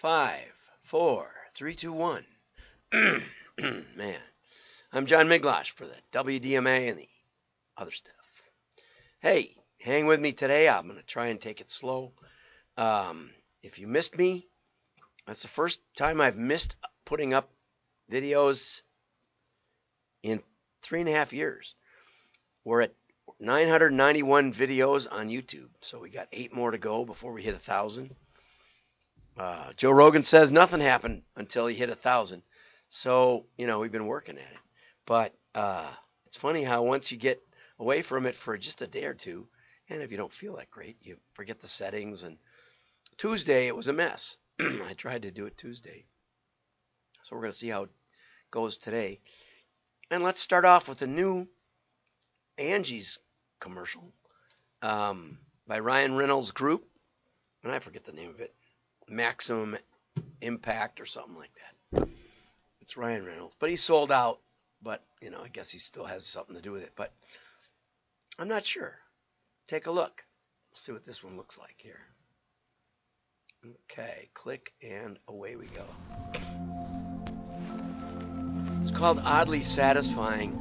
five, four, three, two, one. Man, I'm John Miglautsch for the WDMA and the other stuff. Hey, hang with me today. I'm going to try and take it slow. Um, if you missed me, that's the first time I've missed putting up videos in three and a half years. We're at 991 videos on YouTube, so we got eight more to go before we hit a thousand. Uh, Joe Rogan says nothing happened until he hit a thousand, so you know we've been working at it. But uh, it's funny how once you get away from it for just a day or two, and if you don't feel that great, you forget the settings. And Tuesday it was a mess. I tried to do it Tuesday, so we're going to see how it goes today. And let's start off with a new Angie's commercial um, by Ryan Reynolds Group, and I forget the name of it, Maximum Impact or something like that. It's Ryan Reynolds, but he sold out. But you know, I guess he still has something to do with it. But I'm not sure. Take a look. see what this one looks like here. Okay, click and away we go. It's called Oddly Satisfying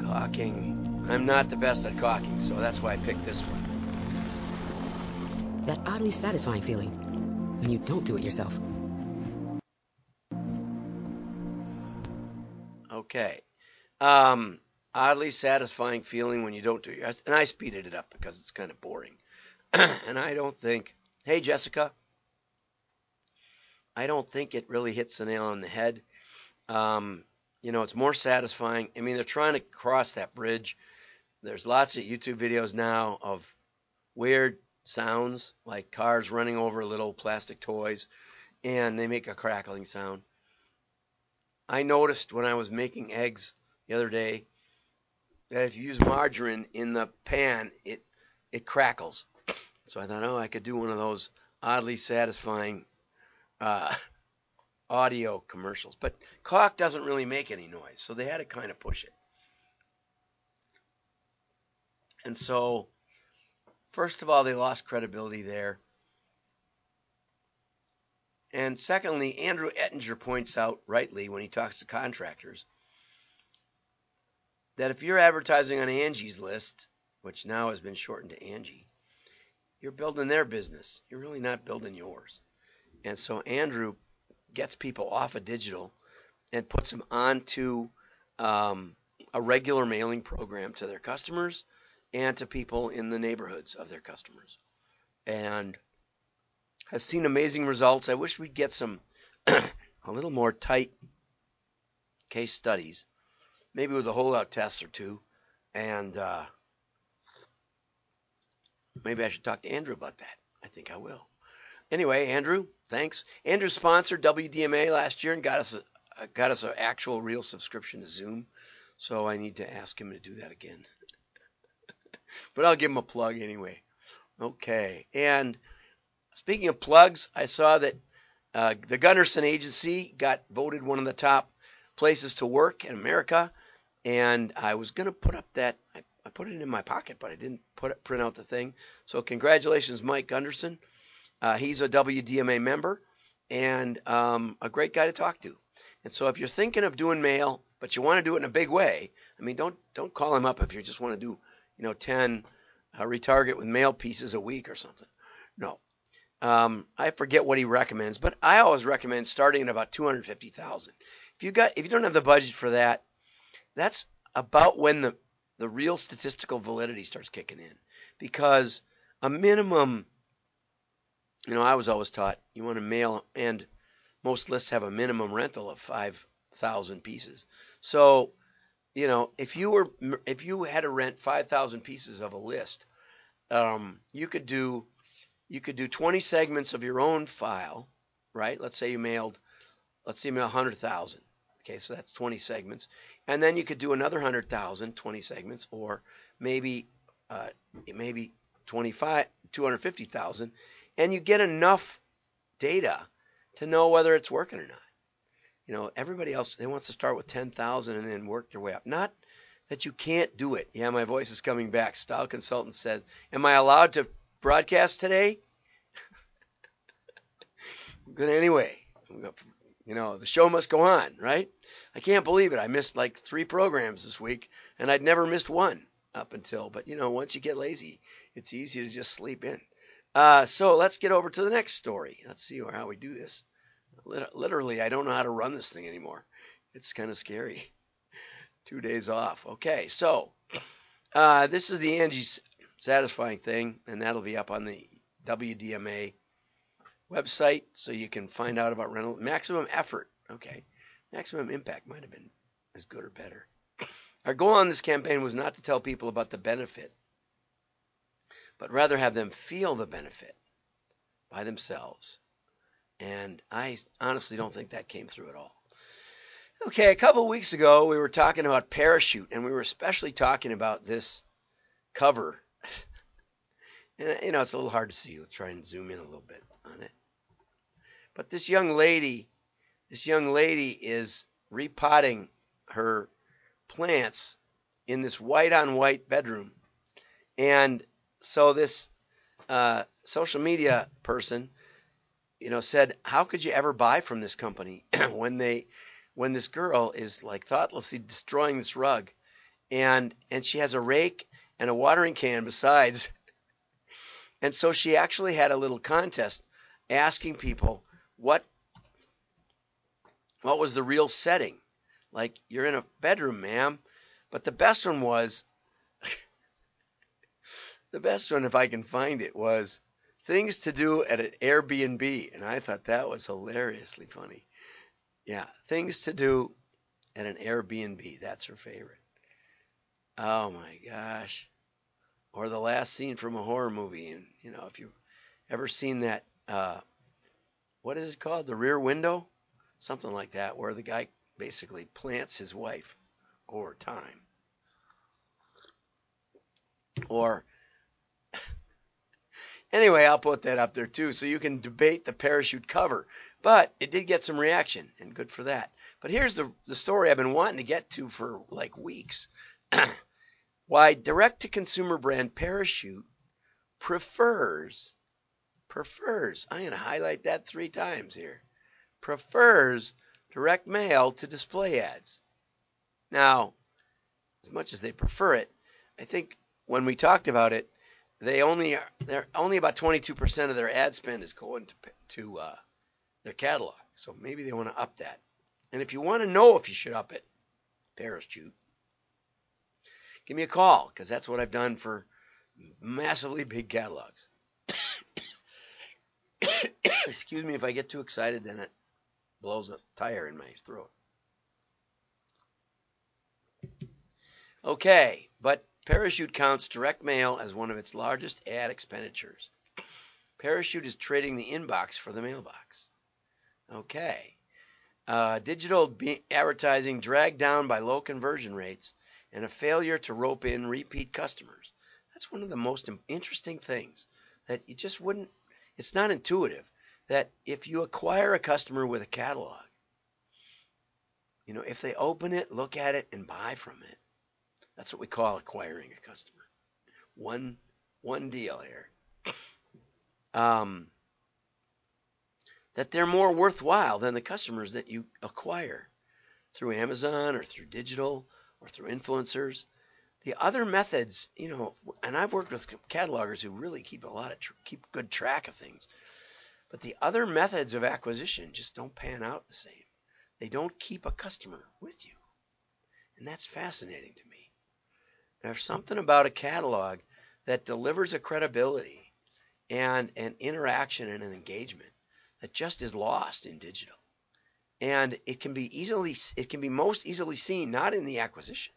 Caulking. I'm not the best at caulking, so that's why I picked this one. That oddly satisfying feeling when you don't do it yourself. Okay. Um, oddly satisfying feeling when you don't do your and I speeded it up because it's kind of boring. and I don't think, hey Jessica, I don't think it really hits the nail on the head. Um, you know, it's more satisfying. I mean, they're trying to cross that bridge. There's lots of YouTube videos now of weird sounds like cars running over little plastic toys and they make a crackling sound. I noticed when I was making eggs the other day that if you use margarine in the pan, it it crackles. So I thought, oh, I could do one of those oddly satisfying uh, audio commercials. But caulk doesn't really make any noise, so they had to kind of push it. And so, first of all, they lost credibility there. And secondly, Andrew Ettinger points out rightly when he talks to contractors that if you're advertising on Angie's list, which now has been shortened to Angie, you're building their business. You're really not building yours. And so Andrew gets people off of digital and puts them onto um, a regular mailing program to their customers and to people in the neighborhoods of their customers. And has seen amazing results. I wish we'd get some a little more tight case studies, maybe with a holdout test or two, and uh, maybe I should talk to Andrew about that. I think I will. Anyway, Andrew, thanks. Andrew sponsored WDMA last year and got us a, got us an actual real subscription to Zoom, so I need to ask him to do that again. But I'll give him a plug anyway. Okay, and Speaking of plugs, I saw that uh, the Gunderson Agency got voted one of the top places to work in America, and I was going to put up that. I, I, put it in my pocket, but I didn't put it, print out the thing. So congratulations, Mike Gunderson. Uh, he's a WDMA member and um, a great guy to talk to. And so if you're thinking of doing mail, but you want to do it in a big way, I mean, don't don't call him up if you just want to do, you know, 10 uh, retarget with mail pieces a week or something. No, um, I forget what he recommends, but I always recommend starting at about 250,000. If you got if you don't have the budget for that, that's about when the the real statistical validity starts kicking in because a minimum you know, I was always taught you want to mail and most lists have a minimum rental of 5,000 pieces. So, you know, if you were if you had to rent 5,000 pieces of a list, um, you could do you could do 20 segments of your own file, right? Let's say you mailed, let's say you mailed 100,000. Okay, so that's 20 segments. And then you could do another 100,000, 20 segments, or maybe uh, maybe 25, 250,000, and you get enough data to know whether it's working or not. You know, everybody else they wants to start with 10,000 and then work their way up. Not that you can't do it. Yeah, my voice is coming back. Style consultant says, "Am I allowed to broadcast today? good anyway. You know, the show must go on, right? I can't believe it. I missed like three programs this week, and I'd never missed one up until. But you know, once you get lazy, it's easy to just sleep in. Uh, so let's get over to the next story. Let's see how we do this. Literally, I don't know how to run this thing anymore. It's kind of scary. Two days off. Okay, so uh, this is the Angie satisfying thing, and that'll be up on the WDMA website so you can find out about rental maximum effort. Okay, maximum impact might have been as good or better. Our goal on this campaign was not to tell people about the benefit, but rather have them feel the benefit by themselves. And I honestly don't think that came through at all. Okay, a couple of weeks ago we were talking about parachute, and we were especially talking about this cover. and you know, it's a little hard to see. We'll try and zoom in a little bit on it. But this young lady, this young lady is repotting her plants in this white on white bedroom. And so this uh, social media person, you know, said, "How could you ever buy from this company when they, when this girl is like thoughtlessly destroying this rug, and and she has a rake and a watering can besides." And so she actually had a little contest asking people what what was the real setting. Like you're in a bedroom, ma'am. But the best one was the best one, if I can find it, was things to do at an Airbnb, and I thought that was hilariously funny. Yeah, things to do at an Airbnb. That's her favorite. Oh my gosh. Or the last scene from a horror movie, and you know, if you've ever seen that uh, what is it called? The rear window? Something like that, where the guy basically plants his wife over time. Or, anyway, I'll put that up there too, so you can debate the parachute cover. But it did get some reaction, and good for that. But here's the, the story I've been wanting to get to for like weeks. Why direct to consumer brand Parachute prefers prefers, I'm going to highlight that three times here, prefers direct mail to display ads. Now, as much as they prefer it, I think when we talked about it, they only are, they're only about 22% of their ad spend is going to to uh, their catalog. So maybe they want to up that. And if you want to know if you should up it, Parachute, give me a call because that's what I've done for massively big catalogs. Excuse me if I get too excited, then it blows a tire in my throat. Okay, but Parachute counts direct mail as one of its largest ad expenditures. Parachute is trading the inbox for the mailbox. Okay. Uh, digital advertising dragged down by low conversion rates and a failure to rope in repeat customers. That's one of the most interesting things that you just wouldn't, it's not intuitive that if you acquire a customer with a catalog, you know, if they open it, look at it, and buy from it, that's what we call acquiring a customer. One one deal here. Um, that they're more worthwhile than the customers that you acquire through Amazon or through digital or through influencers. The other methods, you know, and I've worked with catalogers who really keep a lot of tr- keep good track of things. But the other methods of acquisition just don't pan out the same. They don't keep a customer with you. And that's fascinating to me. There's something about a catalog that delivers a credibility and an interaction and an engagement that just is lost in digital. And it can be easily it can be most easily seen not in the acquisition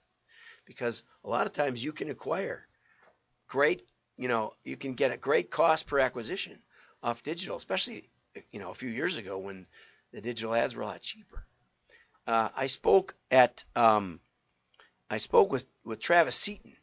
because a lot of times you can acquire great, you know, you can get a great cost per acquisition off digital, especially you know a few years ago when the digital ads were a lot cheaper. Uh, I spoke at um, I spoke with with Travis Seaton,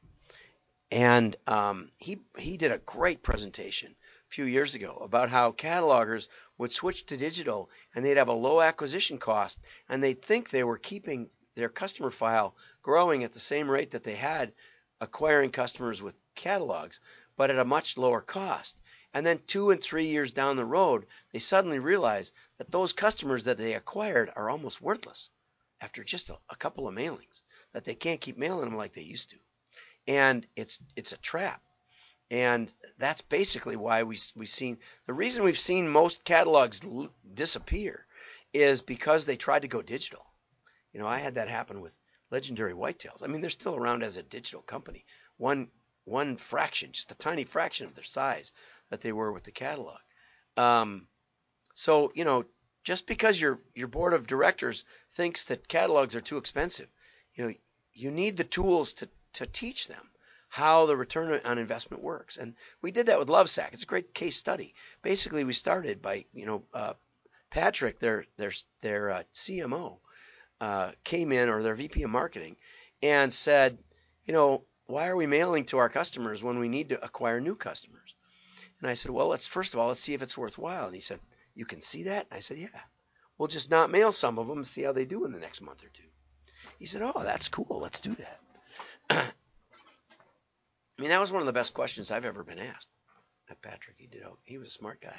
and um, he he did a great presentation a few years ago about how catalogers would switch to digital and they'd have a low acquisition cost and they'd think they were keeping their customer file growing at the same rate that they had acquiring customers with catalogs, but at a much lower cost. And then two and three years down the road, they suddenly realize that those customers that they acquired are almost worthless after just a, a couple of mailings, that they can't keep mailing them like they used to. And it's it's a trap. And that's basically why we, we've seen the reason we've seen most catalogs l- disappear is because they tried to go digital. You know, I had that happen with Legendary Whitetails. I mean, they're still around as a digital company. One one fraction, just a tiny fraction of their size that they were with the catalog. Um, so you know, just because your your board of directors thinks that catalogs are too expensive, you know, you need the tools to to teach them how the return on investment works. And we did that with Lovesac. It's a great case study. Basically, we started by you know uh, Patrick, their their their uh, CMO, uh, came in or their VP of marketing and said, you know, why are we mailing to our customers when we need to acquire new customers? And I said, well, let's first of all let's see if it's worthwhile. And he said, you can see that? I said, yeah. We'll just not mail some of them and see how they do in the next month or two. He said, oh, that's cool. Let's do that. I mean, that was one of the best questions I've ever been asked. At Patrick, he did. He was a smart guy,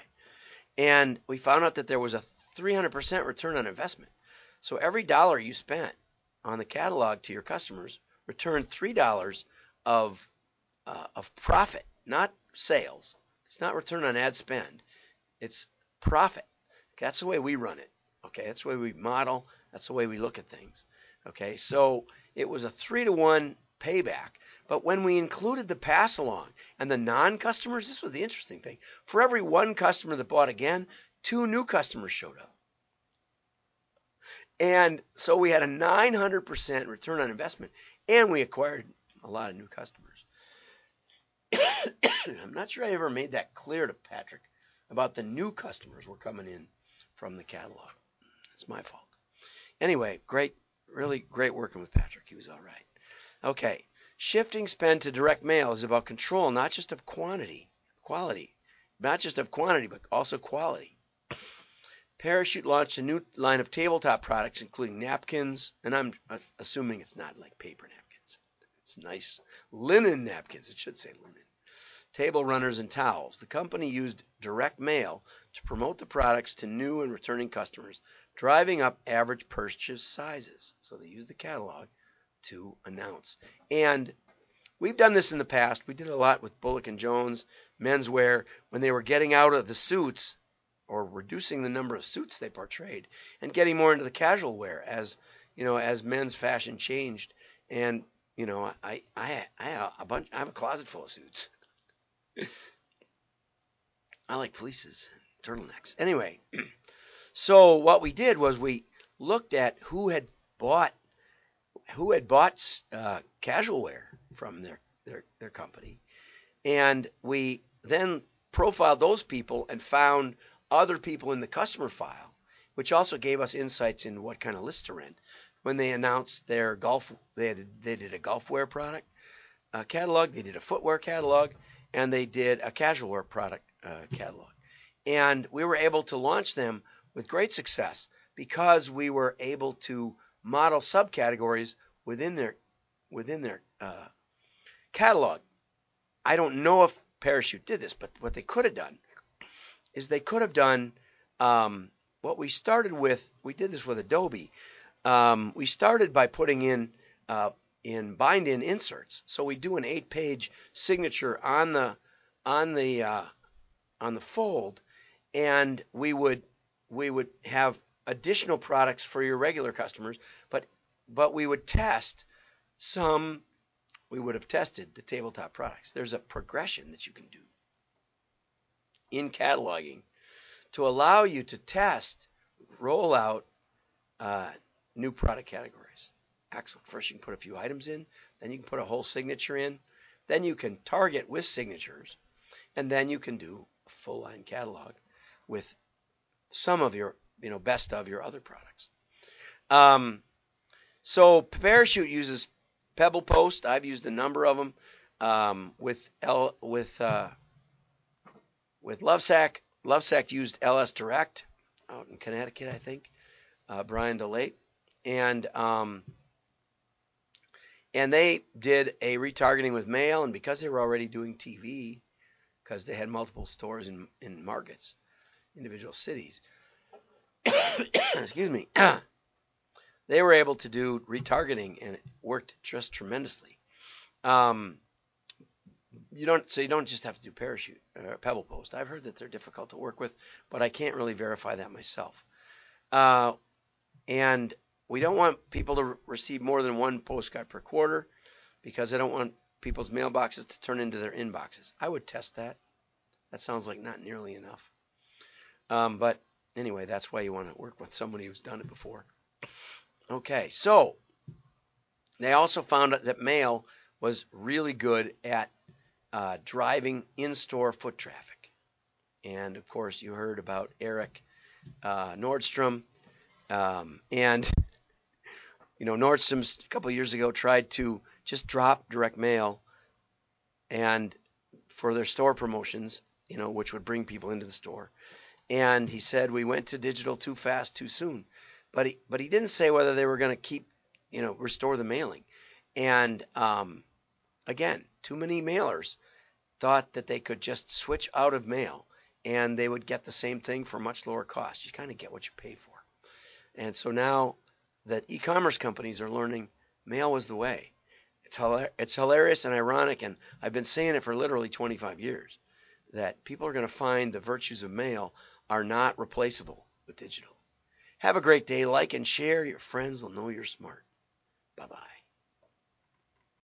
and we found out that there was a 300% return on investment. So every dollar you spent on the catalog to your customers returned three dollars of uh, of profit, not sales. It's not return on ad spend. It's profit. That's the way we run it. Okay, that's the way we model. That's the way we look at things. Okay, so it was a three to one payback. But when we included the pass along and the non customers, this was the interesting thing. For every one customer that bought again, two new customers showed up. And so we had a 900% return on investment and we acquired a lot of new customers. I'm not sure I ever made that clear to Patrick about the new customers were coming in from the catalog. It's my fault. Anyway, great, really great working with Patrick. He was all right. Okay, shifting spend to direct mail is about control, not just of quantity, quality, not just of quantity, but also quality. Parachute launched a new line of tabletop products, including napkins, and I'm assuming it's not like paper napkins. It's nice linen napkins. It should say linen. Table runners and towels. The company used direct mail to promote the products to new and returning customers, driving up average purchase sizes. So they used the catalog to announce. And we've done this in the past. We did a lot with Bullock and Jones menswear when they were getting out of the suits or reducing the number of suits they portrayed and getting more into the casual wear as you know as men's fashion changed and you know I I I have a bunch I have a closet full of suits. I like fleeces, turtlenecks. Anyway, so what we did was we looked at who had bought who had bought uh, casual wear from their, their their company, and we then profiled those people and found other people in the customer file, which also gave us insights in what kind of list to rent. When they announced their golf, they had, they did a golf wear product uh, catalog, they did a footwear catalog, and they did a casual wear product uh, catalog. And we were able to launch them with great success because we were able to model subcategories within their within their uh, catalog. I don't know if Parachute did this, but what they could have done is they could have done um, what we started with. We did this with Adobe. Um, we started by putting in uh, in bind in inserts. So we do an eight page signature on the on the uh, on the fold, and we would we would have additional products for your regular customers, but but we would test some. We would have tested the tabletop products. There's a progression that you can do in cataloging to allow you to test, roll out uh, new product categories. Excellent. First, you can put a few items in, then you can put a whole signature in, then you can target with signatures, and then you can do a full line catalog with some of your, you know, best of your other products. Um, so Parachute uses PebblePost. I've used a number of them um, with L with uh, with Lovesac, Lovesac used LS Direct out in Connecticut, I think. Uh, Brian DeLate, and um, and they did a retargeting with mail, and because they were already doing TV because they had multiple stores in in markets, individual cities. Excuse me. they were able to do retargeting and it worked just tremendously. Um, you don't so you don't just have to do parachute or uh, pebble post. I've heard that they're difficult to work with, but I can't really verify that myself. Uh, and we don't want people to re- receive more than one postcard per quarter because I don't want people's mailboxes to turn into their inboxes. I would test that. That sounds like not nearly enough. Um, but anyway, that's why you want to work with somebody who's done it before. Okay, so they also found that mail was really good at uh, driving in-store foot traffic. And of course, you heard about Eric uh, Nordstrom, um, and you know Nordstrom's a couple years ago tried to just drop direct mail and for their store promotions, you know, which would bring people into the store. And he said we went to digital too fast, too soon. But he but he didn't say whether they were going to keep, you know, restore the mailing. And um, again, too many mailers thought that they could just switch out of mail and they would get the same thing for much lower cost. You kind of get what you pay for. And so now that e-commerce companies are learning mail was the way. It's it's hilarious and ironic, and I've been saying it for literally 25 years that people are going to find the virtues of mail are not replaceable with digital. Have a great day. Like and share. Your friends will know you're smart. Bye bye.